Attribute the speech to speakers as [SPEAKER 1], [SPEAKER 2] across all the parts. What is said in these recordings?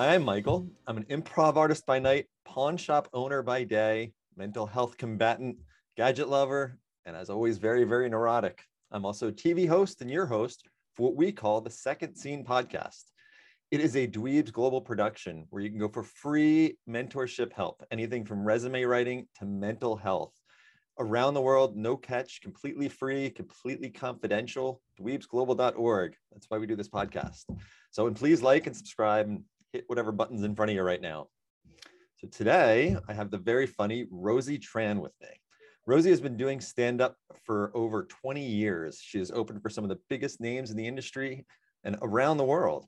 [SPEAKER 1] Hi, I'm Michael. I'm an improv artist by night, pawn shop owner by day, mental health combatant, gadget lover, and as always, very, very neurotic. I'm also TV host and your host for what we call the Second Scene podcast. It is a Dweebs global production where you can go for free mentorship help, anything from resume writing to mental health. Around the world, no catch, completely free, completely confidential, dweebsglobal.org. That's why we do this podcast. So, and please like and subscribe and hit whatever buttons in front of you right now. So today I have the very funny Rosie Tran with me. Rosie has been doing stand up for over 20 years. She has opened for some of the biggest names in the industry and around the world.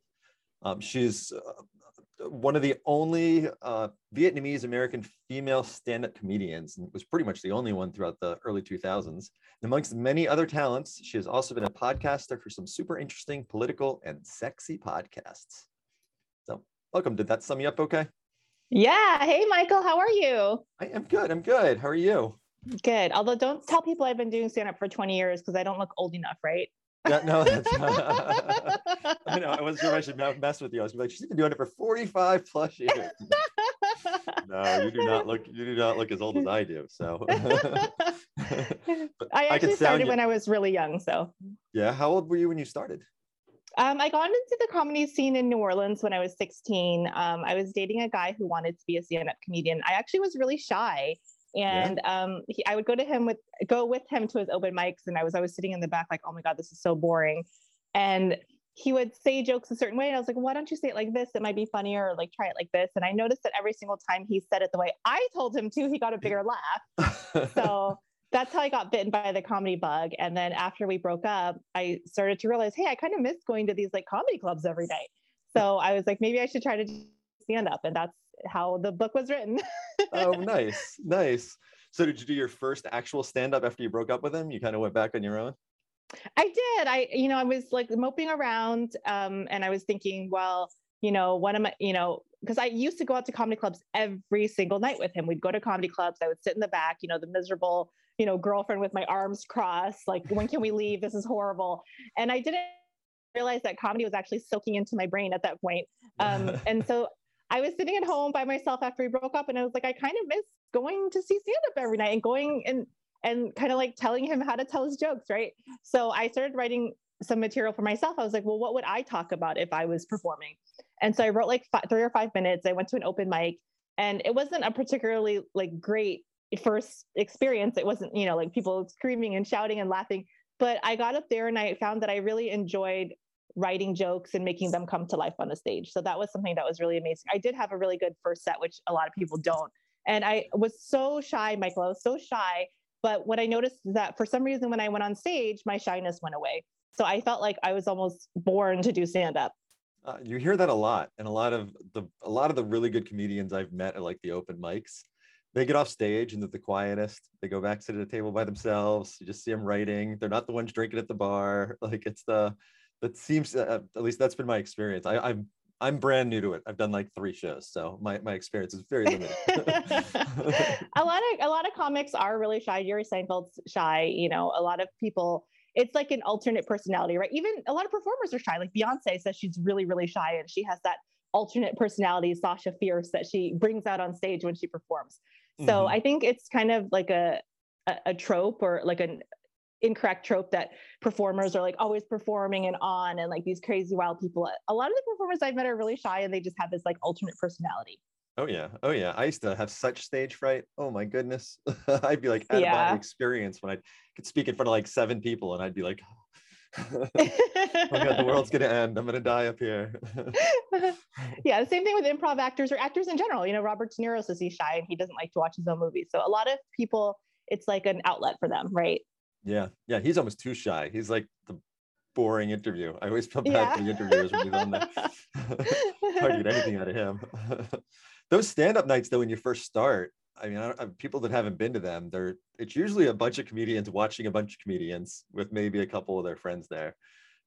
[SPEAKER 1] Um, she's uh, one of the only uh, Vietnamese American female stand up comedians and was pretty much the only one throughout the early 2000s. And amongst many other talents, she has also been a podcaster for some super interesting political and sexy podcasts. Welcome. Did that sum you up okay?
[SPEAKER 2] Yeah. Hey, Michael, how are you?
[SPEAKER 1] I am good. I'm good. How are you?
[SPEAKER 2] Good. Although don't tell people I've been doing stand up for 20 years because I don't look old enough, right?
[SPEAKER 1] Yeah, no, that's I know. I wasn't sure I should mess with you. I was like, she's been doing it for 45 plus years. no, you do not look you do not look as old as I do. So
[SPEAKER 2] I actually I started when I was really young. So
[SPEAKER 1] yeah. How old were you when you started?
[SPEAKER 2] Um, I got into the comedy scene in New Orleans when I was 16. Um, I was dating a guy who wanted to be a stand-up comedian. I actually was really shy and yeah. um, he, I would go to him with go with him to his open mics, and I was always sitting in the back like, oh my god, this is so boring. And he would say jokes a certain way, and I was like, why don't you say it like this? It might be funnier, or like try it like this. And I noticed that every single time he said it the way I told him to, he got a bigger laugh. so that's how I got bitten by the comedy bug. And then after we broke up, I started to realize, hey, I kind of miss going to these like comedy clubs every night. So I was like, maybe I should try to stand up, and that's how the book was written.
[SPEAKER 1] oh, nice, nice. So did you do your first actual stand up after you broke up with him? You kind of went back on your own?
[SPEAKER 2] I did. I, you know, I was like moping around um, and I was thinking, well, you know, what am I, you know, because I used to go out to comedy clubs every single night with him. We'd go to comedy clubs. I would sit in the back, you know, the miserable, you know, girlfriend with my arms crossed, like, when can we leave? This is horrible. And I didn't realize that comedy was actually soaking into my brain at that point. Um, and so I was sitting at home by myself after we broke up, and I was like, I kind of miss going to see stand up every night and going and and kind of like telling him how to tell his jokes, right? So I started writing some material for myself. I was like, well, what would I talk about if I was performing? And so I wrote like five, three or five minutes. I went to an open mic, and it wasn't a particularly like great first experience. It wasn't, you know, like people screaming and shouting and laughing. But I got up there and I found that I really enjoyed writing jokes and making them come to life on the stage. So that was something that was really amazing. I did have a really good first set, which a lot of people don't. And I was so shy, Michael. I was so shy. But what I noticed is that for some reason, when I went on stage, my shyness went away. So I felt like I was almost born to do stand up.
[SPEAKER 1] Uh, you hear that a lot, and a lot of the a lot of the really good comedians I've met at like the open mics. They get off stage and they're the quietest. They go back sit at a table by themselves. You just see them writing. They're not the ones drinking at the bar. Like it's the that seems uh, at least that's been my experience. I, I'm I'm brand new to it. I've done like three shows, so my, my experience is very limited.
[SPEAKER 2] a lot of a lot of comics are really shy. Jerry Seinfeld's shy. You know, a lot of people. It's like an alternate personality, right? Even a lot of performers are shy. Like Beyonce says she's really really shy, and she has that alternate personality, Sasha Fierce, that she brings out on stage when she performs. So mm-hmm. I think it's kind of like a a, a trope or like an incorrect trope that performers are like always performing and on and like these crazy wild people. A lot of the performers I've met are really shy and they just have this like alternate personality.
[SPEAKER 1] Oh yeah. Oh yeah. I used to have such stage fright. Oh my goodness. I'd be like out yeah. of body experience when I could speak in front of like seven people and I'd be like, oh my god, the world's gonna end. I'm gonna die up here.
[SPEAKER 2] yeah, the same thing with improv actors or actors in general. You know, Robert De Niro says he's shy and he doesn't like to watch his own movies. So a lot of people, it's like an outlet for them, right?
[SPEAKER 1] Yeah, yeah, he's almost too shy. He's like the boring interview. I always feel bad yeah. for the interviewers when he's on there. hard to get anything out of him. Those stand-up nights, though, when you first start, I mean, I don't, I, people that haven't been to them, they're it's usually a bunch of comedians watching a bunch of comedians with maybe a couple of their friends there.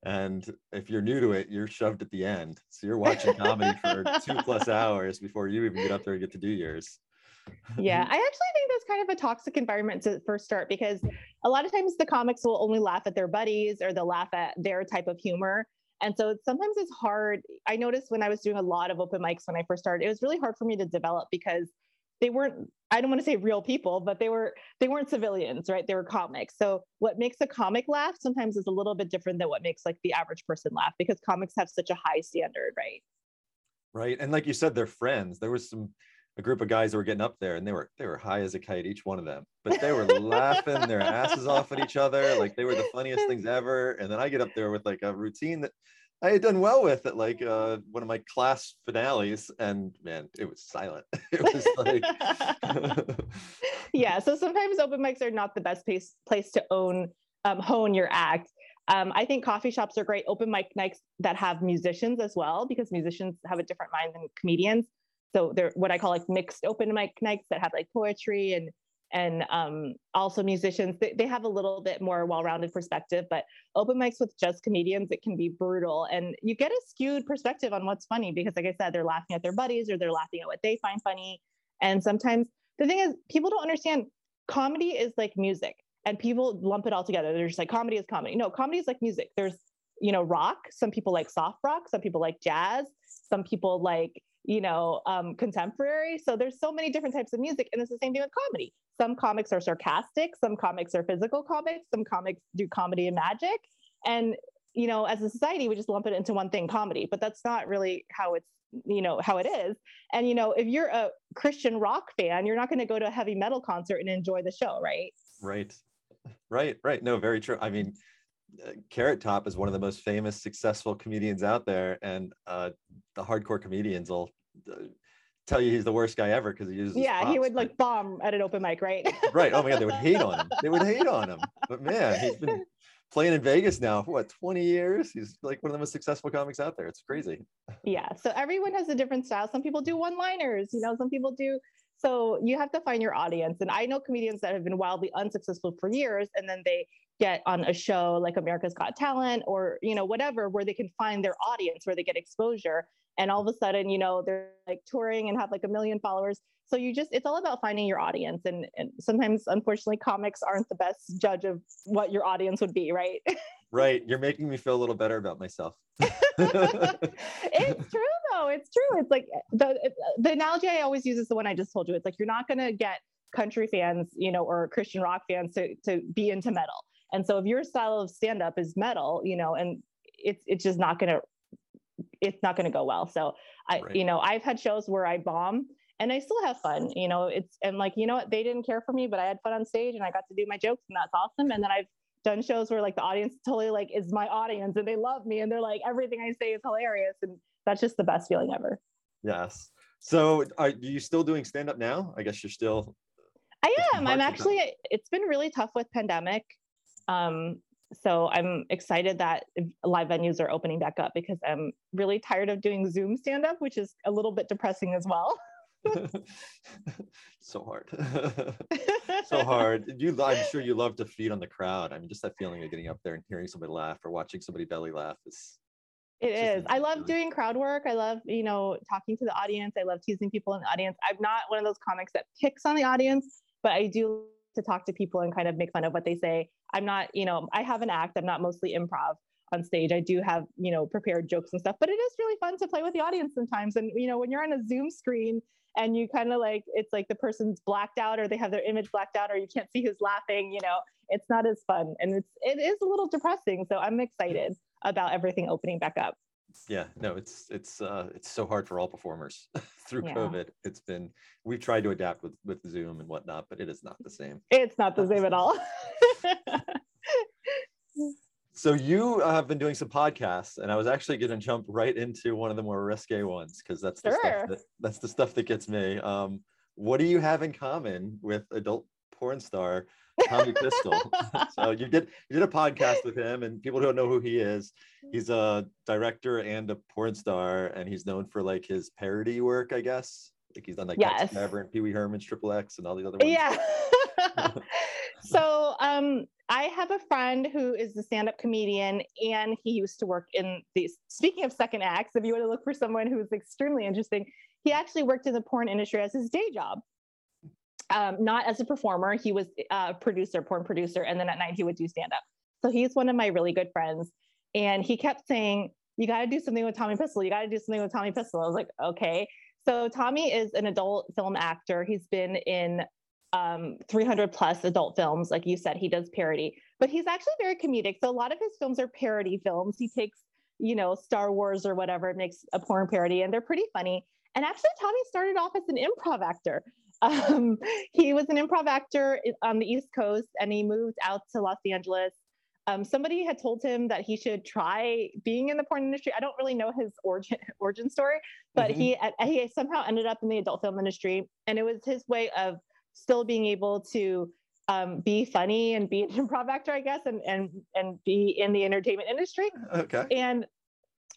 [SPEAKER 1] And if you're new to it, you're shoved at the end. So you're watching comedy for two plus hours before you even get up there and get to do yours
[SPEAKER 2] yeah, I actually think that's kind of a toxic environment to first start because a lot of times the comics will only laugh at their buddies or they'll laugh at their type of humor. And so sometimes it's hard. I noticed when I was doing a lot of open mics when I first started, it was really hard for me to develop because they weren't i don't want to say real people but they were they weren't civilians right? They were comics. So what makes a comic laugh sometimes is a little bit different than what makes like the average person laugh because comics have such a high standard right?
[SPEAKER 1] Right and like you said they're friends. There was some a group of guys that were getting up there and they were they were high as a kite each one of them. But they were laughing their asses off at each other like they were the funniest things ever. And then i get up there with like a routine that I had done well with at like uh, one of my class finales, and man, it was silent. it was like,
[SPEAKER 2] yeah. So sometimes open mics are not the best place place to own um, hone your act. Um, I think coffee shops are great open mic nights that have musicians as well, because musicians have a different mind than comedians. So they're what I call like mixed open mic nights that have like poetry and and um, also musicians they, they have a little bit more well-rounded perspective but open mics with just comedians it can be brutal and you get a skewed perspective on what's funny because like i said they're laughing at their buddies or they're laughing at what they find funny and sometimes the thing is people don't understand comedy is like music and people lump it all together. They're just like comedy is comedy. No comedy is like music. There's you know rock. Some people like soft rock. Some people like jazz. Some people like you know, um, contemporary. So there's so many different types of music, and it's the same thing with comedy. Some comics are sarcastic, some comics are physical comics, some comics do comedy and magic. And you know, as a society, we just lump it into one thing, comedy, but that's not really how it's you know how it is and you know if you're a christian rock fan you're not going to go to a heavy metal concert and enjoy the show right
[SPEAKER 1] right right right no very true i mean Carrot Top is one of the most famous, successful comedians out there, and uh, the hardcore comedians will uh, tell you he's the worst guy ever because he uses.
[SPEAKER 2] Yeah, pops, he would like bomb at an open mic, right?
[SPEAKER 1] right. Oh my god, they would hate on him. They would hate on him. But man, he's been playing in Vegas now for what 20 years. He's like one of the most successful comics out there. It's crazy.
[SPEAKER 2] Yeah. So everyone has a different style. Some people do one-liners. You know, some people do. So you have to find your audience. And I know comedians that have been wildly unsuccessful for years, and then they get on a show like America's Got Talent or you know whatever where they can find their audience where they get exposure and all of a sudden you know they're like touring and have like a million followers. So you just it's all about finding your audience and, and sometimes unfortunately comics aren't the best judge of what your audience would be right?
[SPEAKER 1] Right you're making me feel a little better about myself.
[SPEAKER 2] It's true though it's true it's like the the analogy i always use is the one i just told you it's like you're not going to get country fans you know or christian rock fans to to be into metal and so if your style of stand up is metal, you know, and it's it's just not going to it's not going to go well. So I right. you know, I've had shows where I bomb and I still have fun, you know, it's and like you know what, they didn't care for me, but I had fun on stage and I got to do my jokes and that's awesome. And then I've done shows where like the audience totally like is my audience and they love me and they're like everything I say is hilarious and that's just the best feeling ever.
[SPEAKER 1] Yes. So are you still doing stand up now? I guess you're still
[SPEAKER 2] I am. I'm actually it's been really tough with pandemic. Um, so I'm excited that live venues are opening back up because I'm really tired of doing Zoom stand up, which is a little bit depressing as well.
[SPEAKER 1] so hard. so hard. You, I'm sure you love to feed on the crowd. I mean, just that feeling of getting up there and hearing somebody laugh or watching somebody belly laugh is.
[SPEAKER 2] It is. I love doing crowd work. I love, you know, talking to the audience. I love teasing people in the audience. I'm not one of those comics that picks on the audience, but I do to talk to people and kind of make fun of what they say. I'm not, you know, I have an act. I'm not mostly improv on stage. I do have, you know, prepared jokes and stuff, but it is really fun to play with the audience sometimes. And, you know, when you're on a Zoom screen and you kind of like, it's like the person's blacked out or they have their image blacked out or you can't see who's laughing, you know, it's not as fun. And it's, it is a little depressing. So I'm excited about everything opening back up
[SPEAKER 1] yeah no it's it's uh it's so hard for all performers through yeah. covid it's been we've tried to adapt with with zoom and whatnot but it is not the same
[SPEAKER 2] it's not the same at all
[SPEAKER 1] so you uh, have been doing some podcasts and i was actually going to jump right into one of the more risque ones because that's the sure. stuff that, that's the stuff that gets me um what do you have in common with adult porn star Tommy Pistol. so you did you did a podcast with him, and people don't know who he is. He's a director and a porn star, and he's known for like his parody work, I guess. Like he's done like yes. And Pee Wee Herman's Triple X and all these other ones.
[SPEAKER 2] Yeah. so um I have a friend who is a stand-up comedian and he used to work in these speaking of second acts, if you want to look for someone who's extremely interesting, he actually worked in the porn industry as his day job um, not as a performer. He was a producer, porn producer, and then at night he would do stand up. So he's one of my really good friends. And he kept saying, you got to do something with Tommy Pistol. You got to do something with Tommy Pistol. I was like, okay. So Tommy is an adult film actor. He's been in um, 300 plus adult films. Like you said, he does parody, but he's actually very comedic. So a lot of his films are parody films. He takes, you know, Star Wars or whatever, makes a porn parody, and they're pretty funny. And actually, Tommy started off as an improv actor. Um, he was an improv actor on the East Coast, and he moved out to Los Angeles. Um, somebody had told him that he should try being in the porn industry. I don't really know his origin origin story, but mm-hmm. he he somehow ended up in the adult film industry, and it was his way of still being able to um, be funny and be an improv actor, I guess, and and and be in the entertainment industry.
[SPEAKER 1] Okay.
[SPEAKER 2] And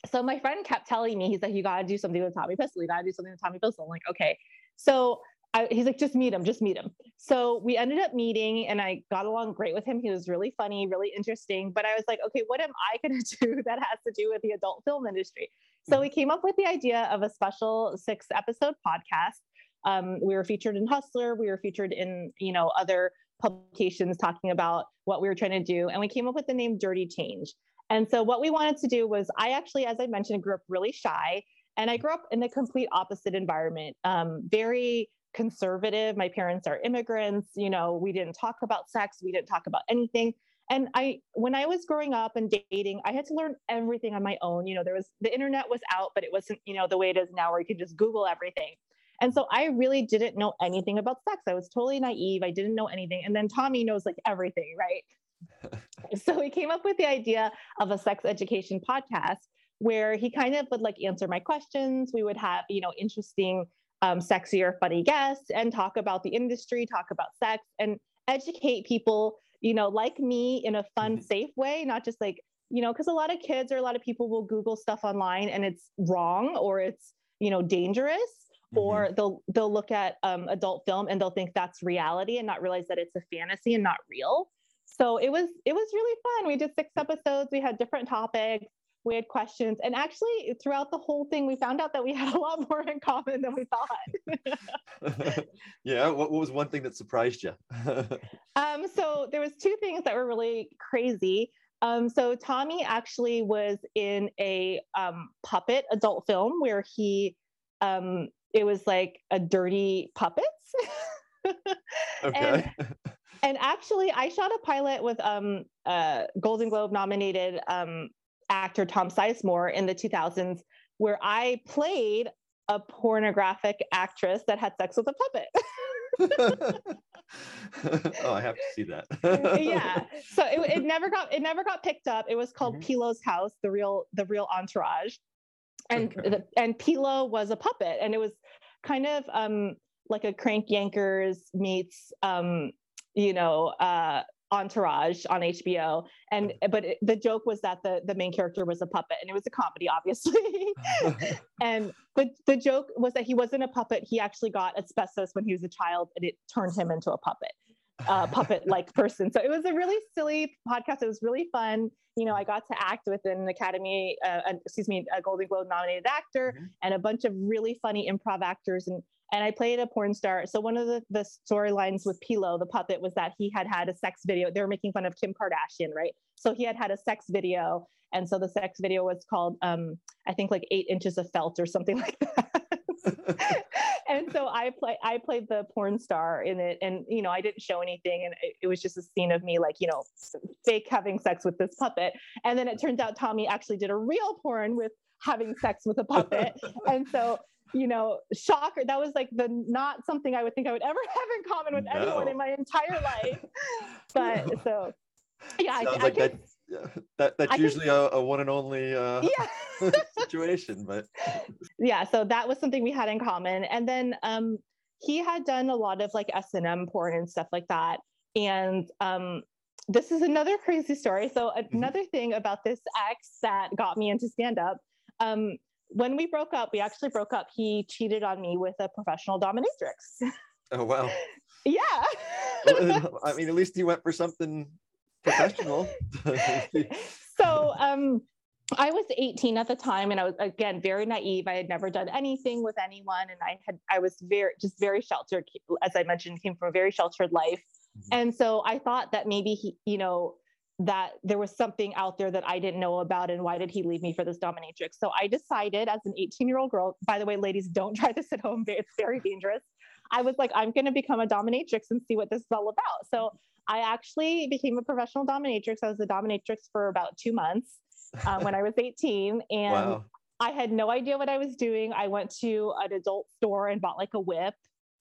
[SPEAKER 2] so my friend kept telling me, he's like, you got to do something with Tommy Pistol. You got to do something with Tommy Pistol. I'm like, okay. So I, he's like, just meet him, just meet him. So we ended up meeting, and I got along great with him. He was really funny, really interesting. But I was like, okay, what am I going to do that has to do with the adult film industry? So mm-hmm. we came up with the idea of a special six episode podcast um, we were featured in Hustler. We were featured in you know other publications talking about what we were trying to do, and we came up with the name Dirty Change. And so what we wanted to do was, I actually, as I mentioned, grew up really shy, and I grew up in the complete opposite environment, um, very conservative. My parents are immigrants. You know, we didn't talk about sex. We didn't talk about anything. And I, when I was growing up and dating, I had to learn everything on my own. You know, there was the internet was out, but it wasn't, you know, the way it is now where you can just Google everything. And so I really didn't know anything about sex. I was totally naive. I didn't know anything. And then Tommy knows like everything, right? so he came up with the idea of a sex education podcast where he kind of would like answer my questions. We would have, you know, interesting, um, sexier, funny guests and talk about the industry, talk about sex and educate people, you know, like me in a fun, mm-hmm. safe way, not just like, you know, because a lot of kids or a lot of people will Google stuff online and it's wrong or it's, you know, dangerous mm-hmm. or they'll they'll look at um, adult film and they'll think that's reality and not realize that it's a fantasy and not real. So it was it was really fun. We did six episodes. We had different topics. We had questions. And actually throughout the whole thing we found out that we had a lot more in common than we
[SPEAKER 1] thought. Yeah what, what was one thing that surprised you
[SPEAKER 2] um, so there was two things that were really crazy. Um, so tommy actually was in a um, puppet adult film where he um, it was like a dirty puppets. okay. And, and, actually, I shot a pilot with um, uh, Golden Globe nominated um, actor Tom Sizemore in the 2000s, where I played a pornographic actress that had sex with a puppet.
[SPEAKER 1] oh, I have to see that.
[SPEAKER 2] yeah. So it, it, never got it never got picked up. It was called mm-hmm. Pilo's House, the real the real entourage and the, and Pilo was a puppet, and it was kind of um, like a Crank Yankers meets um, you know uh, Entourage on HBO, and but it, the joke was that the the main character was a puppet, and it was a comedy, obviously. and but the joke was that he wasn't a puppet; he actually got asbestos when he was a child, and it turned him into a puppet uh, puppet like person. So it was a really silly podcast. It was really fun. You know, I got to act with an Academy, uh, excuse me, a Golden Globe nominated actor mm-hmm. and a bunch of really funny improv actors. And and I played a porn star. So one of the, the storylines with Pilo, the puppet, was that he had had a sex video. They were making fun of Kim Kardashian, right? So he had had a sex video. And so the sex video was called, um, I think, like eight inches of felt or something like that. and so I play I played the porn star in it, and you know I didn't show anything, and it, it, was just a scene of me like you know fake having sex with this puppet, and then it turns out Tommy actually did a real porn with having sex with a puppet, and so you know shocker that was like the not something I would think I would ever have in common with no. anyone in my entire life, but so yeah,
[SPEAKER 1] Sounds I, like I that yeah, that that's I usually think, a, a, one and only uh, yeah. situation but
[SPEAKER 2] yeah so that was something we had in common and then um he had done a lot of like s&m porn and stuff like that and um this is another crazy story so mm-hmm. another mm-hmm. thing about this ex that got me into stand up um when we broke up we actually broke up he cheated on me with a professional dominatrix
[SPEAKER 1] oh wow
[SPEAKER 2] yeah
[SPEAKER 1] i mean at least he went for something professional.
[SPEAKER 2] so um, I was 18 at the time, and I was again very naive. I had never done anything with anyone, and I had I was very just very sheltered. As I mentioned, came from a very sheltered life, mm-hmm. and so I thought that maybe he, you know, that there was something out there that I didn't know about and why did he leave me for this dominatrix. So I decided as an 18 year old girl, by the way, ladies, don't try this at home. It's very dangerous. I was like, I'm going to become a dominatrix and see what this is all about. So I actually became a professional dominatrix. I was a dominatrix for about two months um, when I was 18. And wow. I had no idea what I was doing. I went to an adult store and bought like a whip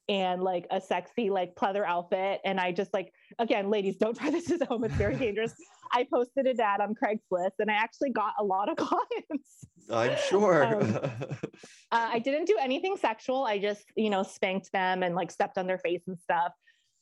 [SPEAKER 2] and like a sexy like pleather outfit. And I just like, again, ladies, don't try this at home. It's very dangerous. I posted an ad on Craigslist and I actually got a lot of clients.
[SPEAKER 1] I'm sure. um,
[SPEAKER 2] uh, I didn't do anything sexual. I just, you know, spanked them and like stepped on their face and stuff.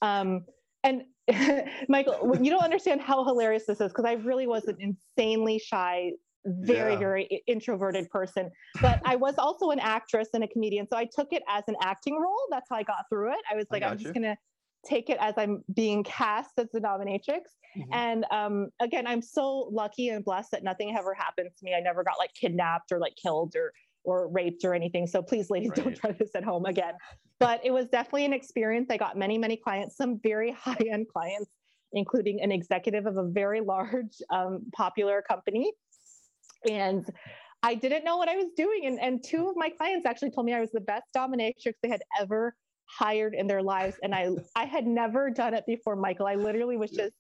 [SPEAKER 2] Um, and Michael, you don't understand how hilarious this is because I really was an insanely shy very yeah. very introverted person. But i was also an actress and a comedian so i took it as an acting role. That's how i got through it. I was like i'm just gonna take it as i'm being cast as the dominatrix. Mm-hmm. and um, again i'm so lucky and blessed that nothing ever happened to me. I never got like kidnapped or like killed or or raped or anything. So please ladies right. don't try this at home again but it was definitely an experience i got many many clients some very high end clients including an executive of a very large um, popular company and I didn't know what I was doing. And, and two of my clients actually told me I was the best dominatrix they had ever hired in their lives. And I, I had never done it before, Michael. I literally was just,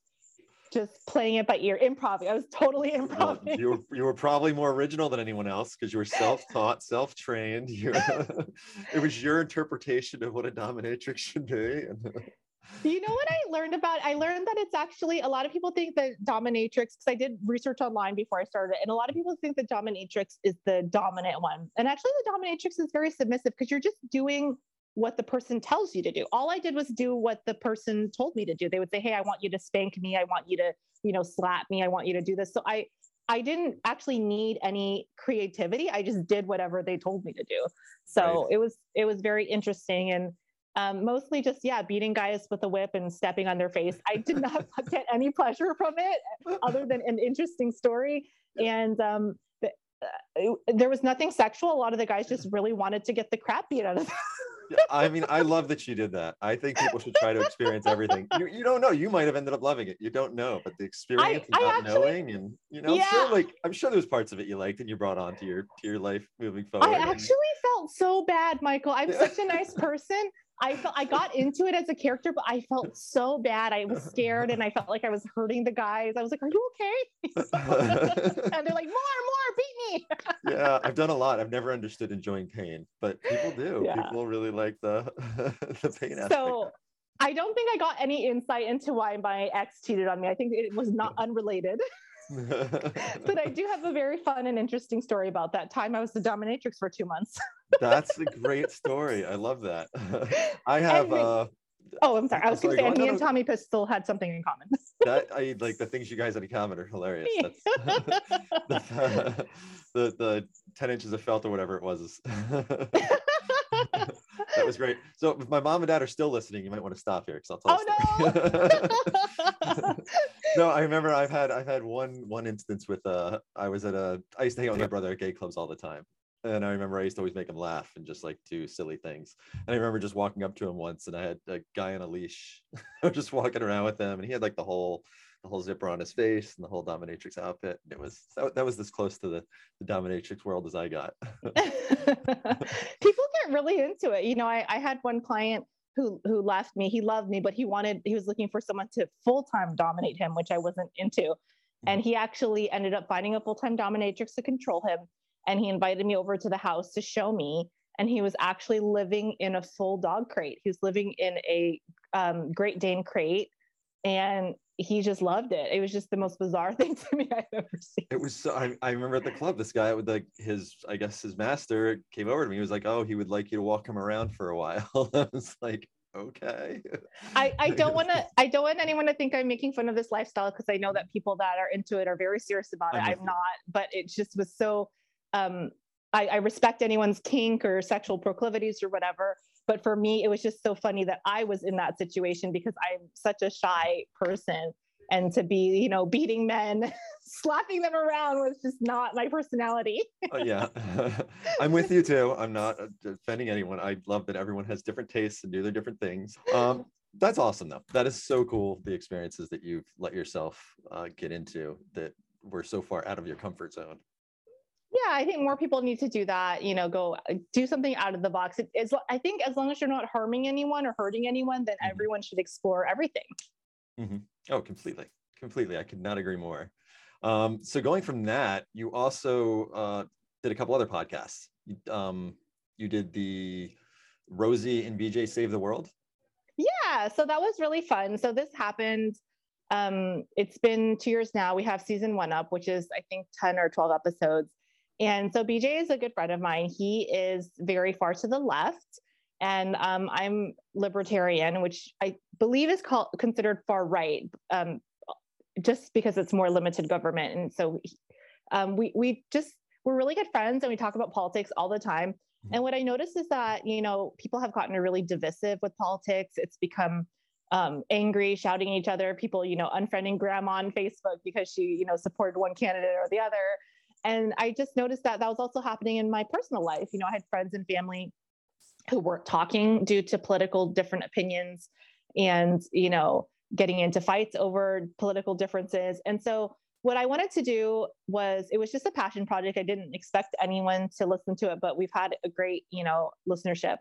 [SPEAKER 2] just playing it by ear, improv. I was totally improv. Well,
[SPEAKER 1] you were you were probably more original than anyone else because you were self-taught, self-trained. it was your interpretation of what a dominatrix should be.
[SPEAKER 2] you know what I learned about? I learned that it's actually a lot of people think that dominatrix, because I did research online before I started, and a lot of people think that dominatrix is the dominant one. And actually, the dominatrix is very submissive because you're just doing what the person tells you to do. All I did was do what the person told me to do. They would say, "Hey, I want you to spank me. I want you to, you know, slap me. I want you to do this." So I I didn't actually need any creativity. I just did whatever they told me to do. So right. it was it was very interesting and um, mostly just yeah beating guys with a whip and stepping on their face i did not get any pleasure from it other than an interesting story and um, the, uh, there was nothing sexual a lot of the guys just really wanted to get the crap beat out of them
[SPEAKER 1] I mean, I love that you did that. I think people should try to experience everything. You, you don't know. You might have ended up loving it. You don't know, but the experience I, and not actually, knowing, and you know, yeah. I'm sure, like I'm sure there's parts of it you liked and you brought on to your to your life moving forward.
[SPEAKER 2] I actually felt so bad, Michael. I'm such a nice person. I felt I got into it as a character, but I felt so bad. I was scared and I felt like I was hurting the guys. I was like, Are you okay? and they're like, More, more, beat me.
[SPEAKER 1] yeah, I've done a lot. I've never understood enjoying pain, but people do. Yeah. People really like the the pain aspect.
[SPEAKER 2] So I don't think I got any insight into why my ex cheated on me. I think it was not unrelated. But I do have a very fun and interesting story about that time I was the dominatrix for two months.
[SPEAKER 1] That's a great story. I love that. I have. uh,
[SPEAKER 2] oh, I'm sorry. I was going to say, me and Tommy Pistol had something in common.
[SPEAKER 1] that I like the things you guys had in common are hilarious. the, the, the ten inches of felt or whatever it was. That was great. So if my mom and dad are still listening, you might want to stop here because I'll tell. Oh no! no, I remember I've had I've had one one instance with uh I was at a I used to hang out with my brother at gay clubs all the time. And I remember I used to always make him laugh and just like do silly things. And I remember just walking up to him once and I had a guy on a leash. I was just walking around with him and he had like the whole the whole zipper on his face and the whole dominatrix outfit. It was that, that was as close to the, the dominatrix world as I got.
[SPEAKER 2] People get really into it. You know, I, I had one client who who left me. He loved me, but he wanted he was looking for someone to full time dominate him, which I wasn't into. And he actually ended up finding a full time dominatrix to control him. And he invited me over to the house to show me. And he was actually living in a full dog crate. He was living in a um, Great Dane crate, and he just loved it. It was just the most bizarre thing to me I've ever seen.
[SPEAKER 1] It was so I, I remember at the club, this guy with like his, I guess his master came over to me. He was like, Oh, he would like you to walk him around for a while. I was like, okay.
[SPEAKER 2] I, I don't want to, I don't want anyone to think I'm making fun of this lifestyle because I know that people that are into it are very serious about it. I'm, I'm not, but it just was so, um, I, I respect anyone's kink or sexual proclivities or whatever but for me, it was just so funny that I was in that situation because I'm such a shy person. And to be, you know, beating men, slapping them around was just not my personality.
[SPEAKER 1] oh, yeah. I'm with you too. I'm not uh, defending anyone. I love that everyone has different tastes and do their different things. Um, That's awesome, though. That is so cool. The experiences that you've let yourself uh, get into that were so far out of your comfort zone.
[SPEAKER 2] Yeah, I think more people need to do that. You know, go uh, do something out of the box. It is. I think as long as you're not harming anyone or hurting anyone, then mm-hmm. everyone should explore everything.
[SPEAKER 1] Mm-hmm. Oh, completely, completely. I could not agree more. Um, so going from that, you also uh, did a couple other podcasts. Um, you did the Rosie and BJ Save the World.
[SPEAKER 2] Yeah, so that was really fun. So this happened. Um, it's been two years now. We have season one up, which is I think ten or twelve episodes. And so BJ is a good friend of mine. He is very far to the left, and um, I'm libertarian, which I believe is called considered far right, um, just because it's more limited government. And so um, we we just we're really good friends, and we talk about politics all the time. Mm-hmm. And what I noticed is that you know people have gotten really divisive with politics. It's become um, angry, shouting at each other. People, you know, unfriending grandma on Facebook because she, you know, supported one candidate or the other. And I just noticed that that was also happening in my personal life. You know, I had friends and family who weren't talking due to political different opinions and, you know, getting into fights over political differences. And so what I wanted to do was it was just a passion project. I didn't expect anyone to listen to it, but we've had a great, you know, listenership.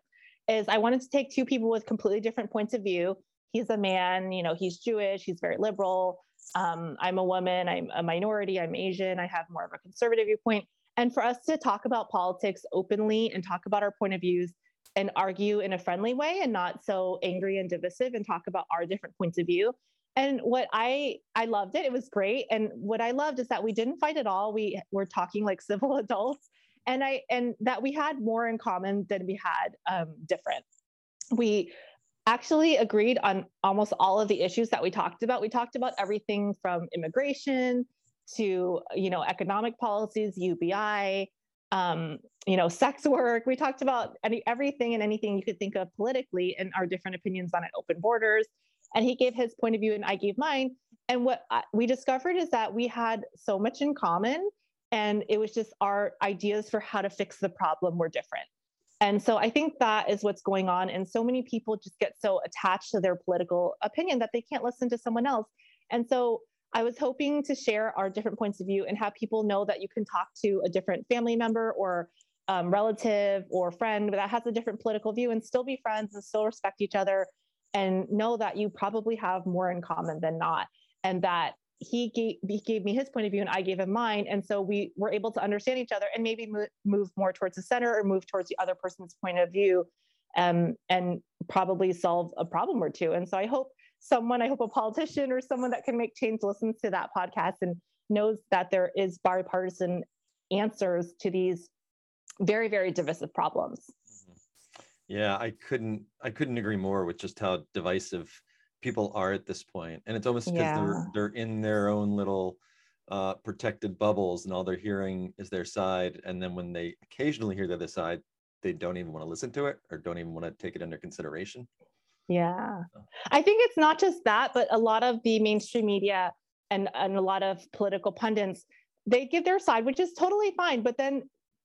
[SPEAKER 2] Is I wanted to take two people with completely different points of view. He's a man, you know, he's Jewish, he's very liberal. Um, I'm a woman, I'm a minority, I'm Asian, I have more of a conservative viewpoint. And for us to talk about politics openly and talk about our point of views and argue in a friendly way and not so angry and divisive and talk about our different points of view. And what I I loved it. It was great. And what I loved is that we didn't fight at all. We were talking like civil adults, and I and that we had more in common than we had um, different. We actually agreed on almost all of the issues that we talked about. We talked about everything from immigration to you know economic policies, UBI, um, you know, sex work. We talked about any, everything and anything you could think of politically and our different opinions on it, open borders. And he gave his point of view and I gave mine. And what I, we discovered is that we had so much in common. And it was just our ideas for how to fix the problem were different. And so I think that is what's going on. And so many people just get so attached to their political opinion that they can't listen to someone else. And so I was hoping to share our different points of view and have people know that you can talk to a different family member or um, relative or friend that has a different political view and still be friends and still respect each other and know that you probably have more in common than not. And that he gave, he gave me his point of view and I gave him mine. And so we were able to understand each other and maybe move, move more towards the center or move towards the other person's point of view um, and probably solve a problem or two. And so I hope someone, I hope a politician or someone that can make change listens to that podcast and knows that there is bipartisan answers to these very, very divisive problems. Mm-hmm.
[SPEAKER 1] Yeah, I couldn't I couldn't agree more with just how divisive people are at this point and it's almost because yeah. they're they're in their own little uh, protected bubbles and all they're hearing is their side and then when they occasionally hear the other side they don't even want to listen to it or don't even want to take it under consideration.
[SPEAKER 2] Yeah. I think it's not just that but a lot of the mainstream media and, and a lot of political pundits they give their side which is totally fine but then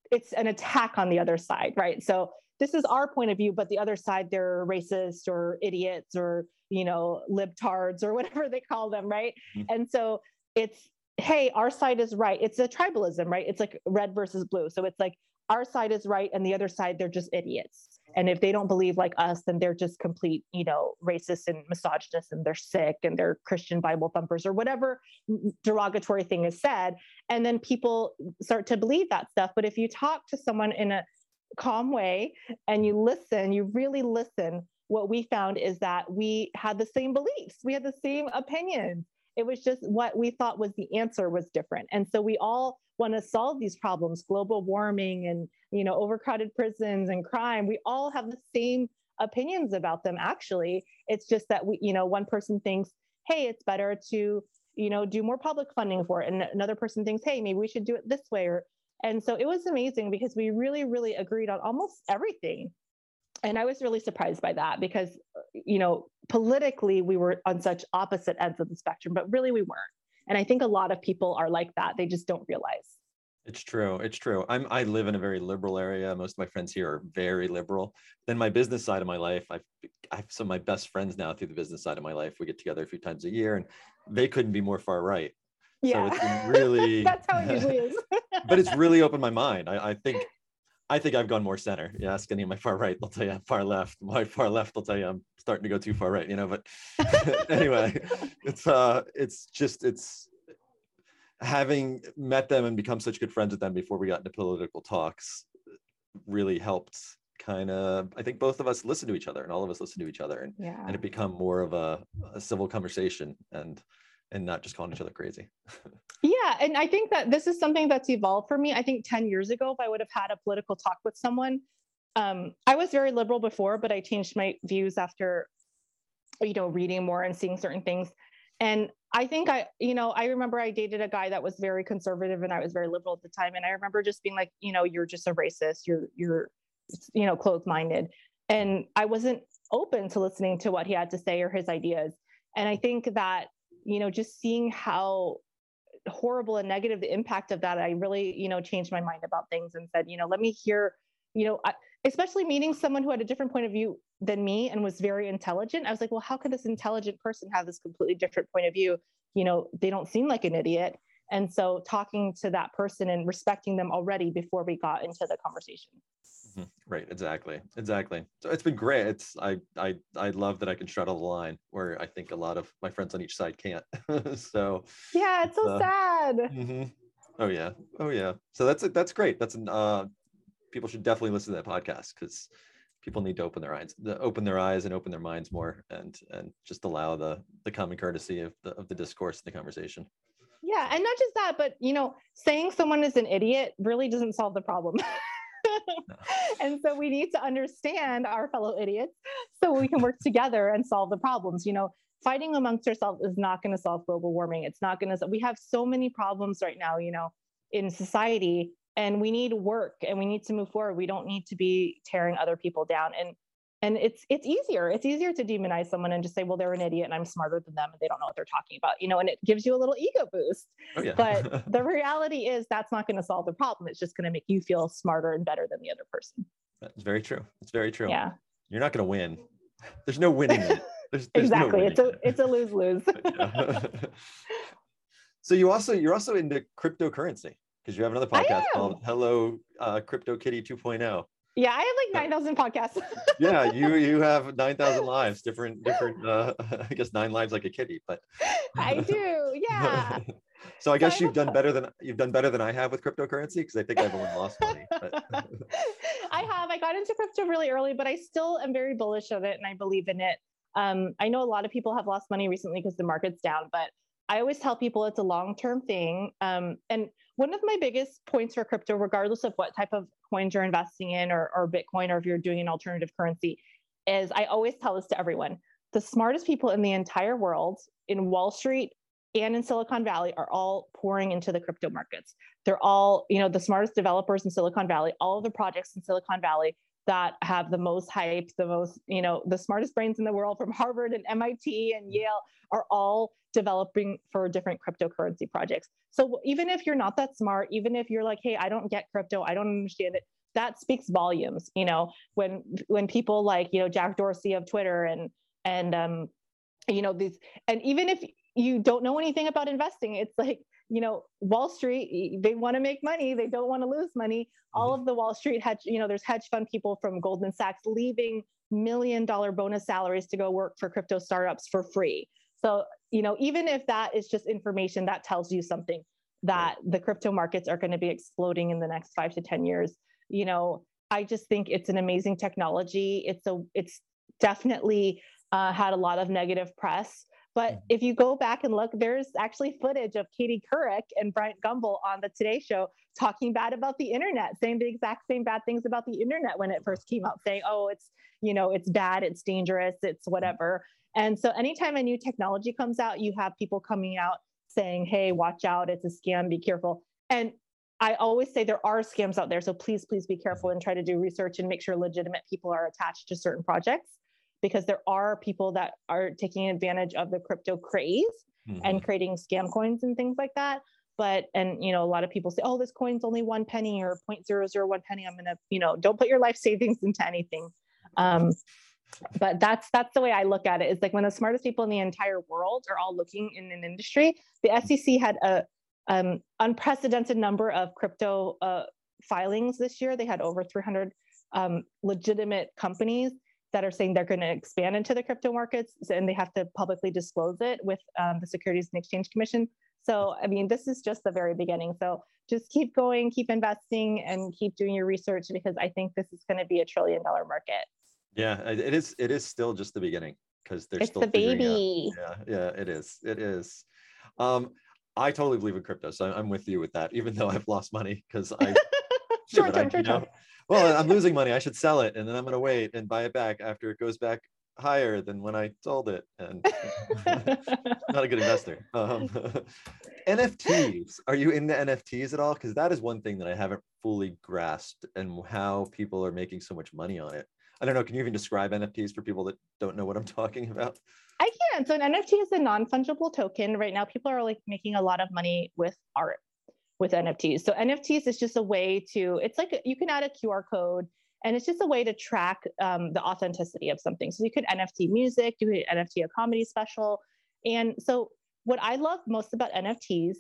[SPEAKER 2] it's an attack on the other side right? So this is our point of view but the other side they're racist or idiots or you know libtards or whatever they call them right? Mm-hmm. and so it's hey our side is right. It's a tribalism right? It's like red versus blue. So it's like our side is right and the other side they're just idiots. And if they don't believe like us then they're just complete you know racist and misogynist and they're sick and they're christian bible thumpers or whatever derogatory thing is said. And then people start to believe that stuff. But if you talk to someone in a calm way and you listen you really listen what we found is that we had the same beliefs, we had the same opinions. It was just what we thought was the answer was different. And so we all want to solve these problems, global warming and you know overcrowded prisons and crime. We all have the same opinions about them actually. It's just that we you know one person thinks, "Hey, it's better to you know do more public funding for it." And another person thinks, "Hey, maybe we should do it this way." Or and so it was amazing because we really really agreed on almost everything and I was really surprised by that because, you know, politically we were on such opposite ends of the spectrum, but really we weren't. And I think a lot of people are like that. They just don't realize.
[SPEAKER 1] It's true. It's true. I'm I live in a very liberal area. Most of my friends here are very liberal. Then my business side of my life, I've I have some of my best friends now through the business side of my life. We get together a few times a year and they couldn't be more far right.
[SPEAKER 2] Yeah.
[SPEAKER 1] So it's really
[SPEAKER 2] That's how it usually is.
[SPEAKER 1] but it's really opened my mind. I, I think I think I've gone more center. You ask any of my far right, they'll tell you I'm far left. My far left, they'll tell you I'm starting to go too far right, you know. But anyway, it's uh it's just it's having met them and become such good friends with them before we got into political talks really helped kind of i think both of us listen to each other and all of us listen to each other and,
[SPEAKER 2] yeah.
[SPEAKER 1] and it become more of a, a civil conversation and and not just calling each other crazy
[SPEAKER 2] yeah and i think that this is something that's evolved for me i think 10 years ago if i would have had a political talk with someone um, i was very liberal before but i changed my views after you know reading more and seeing certain things and I think I, you know, I remember I dated a guy that was very conservative and I was very liberal at the time. And I remember just being like, you know, you're just a racist, you're, you're, you know, closed minded. And I wasn't open to listening to what he had to say or his ideas. And I think that, you know, just seeing how horrible and negative the impact of that, I really, you know, changed my mind about things and said, you know, let me hear, you know, I, especially meeting someone who had a different point of view than me and was very intelligent i was like well how could this intelligent person have this completely different point of view you know they don't seem like an idiot and so talking to that person and respecting them already before we got into the conversation.
[SPEAKER 1] Right exactly exactly. So it's been great. It's i i i love that i can straddle the line where i think a lot of my friends on each side can't. So
[SPEAKER 2] yeah it's so uh, sad.
[SPEAKER 1] mm-hmm. oh yeah. Oh yeah. So that's that's great. That's an uh people should definitely listen to that podcast because people need to open their eyes, open their eyes and open their minds more, and and just allow the the common courtesy of the of the discourse, and the conversation.
[SPEAKER 2] Yeah, and not just that, but you know, saying someone is an idiot really doesn't solve the problem. And so we need to understand our fellow idiots so we can work together and solve the problems. You know, fighting amongst ourselves is not going to solve global warming. It's not going to. We have so many problems right now. You know, in society and we need work and we need to move forward we don't need to be tearing other people down and and it's it's easier it's easier to demonize someone and just say well they're an idiot and i'm smarter than them and they don't know what they're talking about you know and it gives you a little ego boost. Oh, yeah. but the reality is that's not going to solve the problem it's just going to make you feel smarter and better than the other person.
[SPEAKER 1] That's very true it's very true.
[SPEAKER 2] Yeah.
[SPEAKER 1] You're not going to win. There's no winning there's,
[SPEAKER 2] there's exactly no it's a it's a lose-lose.
[SPEAKER 1] So you also you're also into cryptocurrency because you have another podcast called Hello uh, Crypto Kitty 2.0.
[SPEAKER 2] Yeah, I have like 9,000 podcasts.
[SPEAKER 1] yeah, you you have 9,000 lives, different different uh, I guess nine lives like a kitty, but
[SPEAKER 2] I do. Yeah.
[SPEAKER 1] so I guess so you've done better than you've done better than I have with cryptocurrency because I think I've only lost money. But...
[SPEAKER 2] I have. I got into crypto really early, but I still am very bullish of it and I believe in it. Um, I know a lot of people have lost money recently because the market's down, but I always tell people it's a long term thing. Um, and one of my biggest points for crypto, regardless of what type of coins you're investing in or, or Bitcoin, or if you're doing an alternative currency, is I always tell this to everyone the smartest people in the entire world in Wall Street and in Silicon Valley are all pouring into the crypto markets. They're all, you know, the smartest developers in Silicon Valley, all of the projects in Silicon Valley that have the most hype, the most, you know, the smartest brains in the world from Harvard and MIT and Yale are all developing for different cryptocurrency projects. So even if you're not that smart, even if you're like, hey, I don't get crypto, I don't understand it, that speaks volumes. You know, when when people like you know Jack Dorsey of Twitter and and um, you know these, and even if you don't know anything about investing, it's like you know Wall Street, they want to make money, they don't want to lose money. All mm-hmm. of the Wall Street hedge, you know, there's hedge fund people from Goldman Sachs leaving million dollar bonus salaries to go work for crypto startups for free. So, you know, even if that is just information that tells you something that right. the crypto markets are going to be exploding in the next five to 10 years, you know, I just think it's an amazing technology. It's a, it's definitely uh, had a lot of negative press. But mm-hmm. if you go back and look, there's actually footage of Katie Couric and Bryant Gumbel on the Today Show talking bad about the internet, saying the exact same bad things about the internet when it first came out, saying, oh, it's, you know, it's bad, it's dangerous, it's mm-hmm. whatever. And so anytime a new technology comes out, you have people coming out saying, hey, watch out, it's a scam, be careful. And I always say there are scams out there. So please, please be careful and try to do research and make sure legitimate people are attached to certain projects because there are people that are taking advantage of the crypto craze mm-hmm. and creating scam coins and things like that. but and you know a lot of people say oh this coin's only one penny or 0.001 penny i'm gonna you know don't put your life savings into anything um, but that's that's the way i look at it it is like when the smartest people in the entire world are all looking in an industry the sec had a um, unprecedented number of crypto uh, filings this year they had over 300 um, legitimate companies that are saying they're going to expand into the crypto markets and they have to publicly disclose it with um, the securities and exchange commission so, I mean, this is just the very beginning. So, just keep going, keep investing, and keep doing your research because I think this is going to be a trillion dollar market.
[SPEAKER 1] Yeah, it is. It is still just the beginning because they're
[SPEAKER 2] it's
[SPEAKER 1] still
[SPEAKER 2] the baby.
[SPEAKER 1] Yeah, yeah, it is. It is. Um, I totally believe in crypto, so I'm with you with that. Even though I've lost money because I
[SPEAKER 2] short term, short term.
[SPEAKER 1] Well, I'm losing money. I should sell it, and then I'm going to wait and buy it back after it goes back higher than when I sold it, and not a good investor. Um, NFTs. Are you into NFTs at all? Because that is one thing that I haven't fully grasped, and how people are making so much money on it. I don't know. Can you even describe NFTs for people that don't know what I'm talking about?
[SPEAKER 2] I can. So an NFT is a non-fungible token. Right now, people are like making a lot of money with art with NFTs. So NFTs is just a way to. It's like you can add a QR code and it's just a way to track um, the authenticity of something. So you could NFT music, you could NFT a comedy special. And so what I love most about NFTs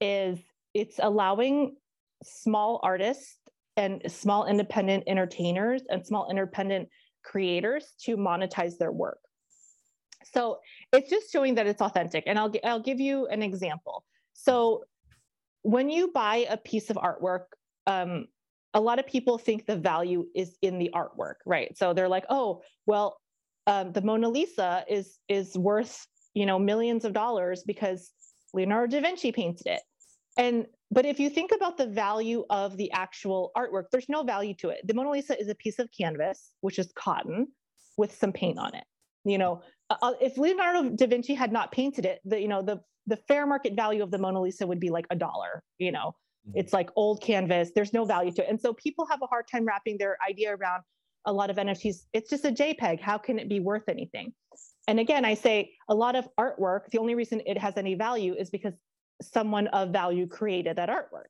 [SPEAKER 2] is it's allowing small artists and small independent entertainers and small independent creators to monetize their work. So it's just showing that it's authentic. And I'll, I'll give you an example. So when you buy a piece of artwork, um, a lot of people think the value is in the artwork, right? So they're like, oh, well, um, the Mona Lisa is is worth you know millions of dollars because Leonardo da Vinci painted it. And but if you think about the value of the actual artwork, there's no value to it. The Mona Lisa is a piece of canvas, which is cotton, with some paint on it. You know, uh, uh if Leonardo da Vinci had not painted it, the you know the the fair market value of the Mona Lisa would be like a dollar. You know, Mm-hmm. It's like old canvas. There's no value to it. And so people have a hard time wrapping their idea around a lot of NFTs. It's just a JPEG. How can it be worth anything? And again, I say a lot of artwork, the only reason it has any value is because someone of value created that artwork.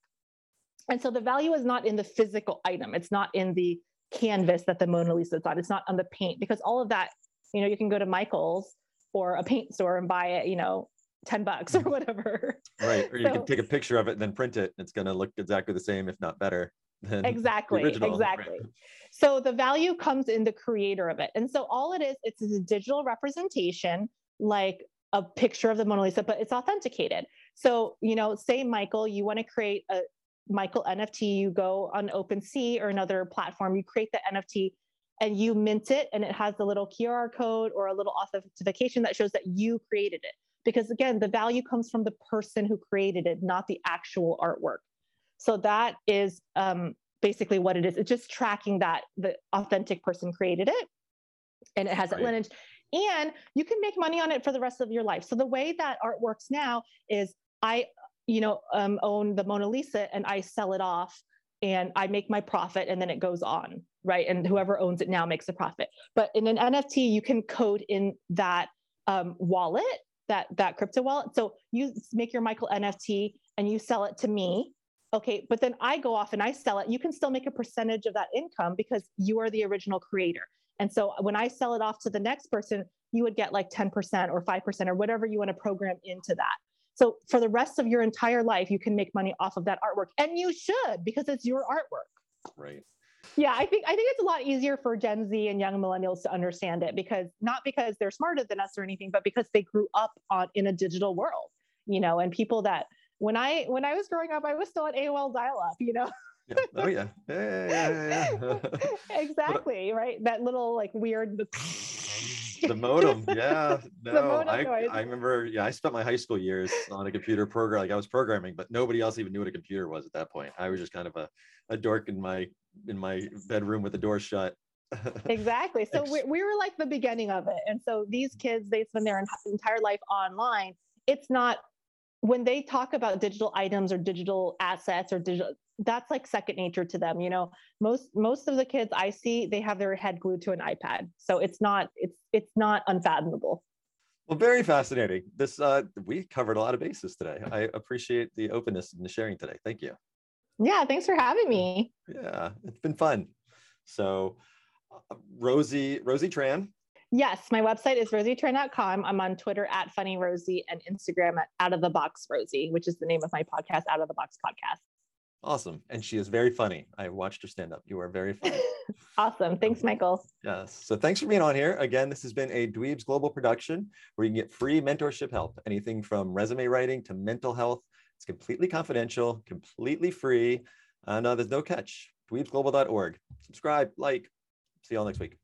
[SPEAKER 2] And so the value is not in the physical item, it's not in the canvas that the Mona Lisa is on, it's not on the paint, because all of that, you know, you can go to Michael's or a paint store and buy it, you know, 10 bucks or mm. whatever.
[SPEAKER 1] Right. Or you so, can take a picture of it and then print it. It's going to look exactly the same, if not better.
[SPEAKER 2] exactly. Exactly. Right. So the value comes in the creator of it. And so all it is, it's a digital representation, like a picture of the Mona Lisa, but it's authenticated. So, you know, say Michael, you want to create a Michael NFT, you go on OpenSea or another platform, you create the NFT and you mint it and it has the little QR code or a little authentication that shows that you created it because again the value comes from the person who created it not the actual artwork. So that is um, basically what it is. It's just tracking that the authentic person created it and it has right. lineage. And you can make money on it for the rest of your life. So the way that art works now is i you know um, own the mona lisa and i sell it off and i make my profit and then it goes on right? And whoever owns it now makes a profit. But in an nft you can code in that um, wallet that that crypto wallet. So you make your Michael NFT and you sell it to me. Okay, but then I go off and I sell it. You can still make a percentage of that income because you are the original creator. And so when I sell it off to the next person, you would get like 10% or 5% or whatever you want to program into that. So for the rest of your entire life, you can make money off of that artwork. And you should because it's your artwork.
[SPEAKER 1] Right
[SPEAKER 2] yeah i think i think it's a lot easier for gen z and young millennials to understand it because not because they're smarter than us or anything but because they grew up on in a digital world you know and people that when i when i was growing up i was still at aol dial-up you know?
[SPEAKER 1] Yeah. oh yeah, yeah, yeah, yeah
[SPEAKER 2] exactly right? That little like weird
[SPEAKER 1] the modem. Yeah. No modem I, I remember yeah i spent my high school years on a computer program like i was programming but nobody else even knew what a computer was at that point. I was just kind of a, a dork in my in my bedroom with the door shut
[SPEAKER 2] exactly so we, we were like the beginning of it and so these kids they spend their entire life online it's not when they talk about digital items or digital assets or digital that's like second nature to them you know most most of the kids i see they have their head glued to an ipad so it's not it's it's not unfathomable
[SPEAKER 1] Well, very fascinating. This uh, we covered a lot of bases today. I appreciate the openness and the sharing today. Thank you.
[SPEAKER 2] Yeah, thanks for having me.
[SPEAKER 1] Yeah, it's been fun. So, uh, Rosie Rosie Tran.
[SPEAKER 2] Yes, my website is rosietran.com. I'm on Twitter at Funny Rosie and Instagram at Out of the Box Rosie, which is the name of my podcast, Out of the Box Podcast.
[SPEAKER 1] Awesome. And she is very funny. I watched her stand up. You are very funny.
[SPEAKER 2] awesome. Thanks, Michael.
[SPEAKER 1] Yes. So thanks for being on here. Again, this has been a Dweebs Global production where you can get free mentorship help, anything from resume writing to mental health. It's completely confidential, completely free, and uh, there's no catch. Dweebsglobal.org. Subscribe, like. See you all next week.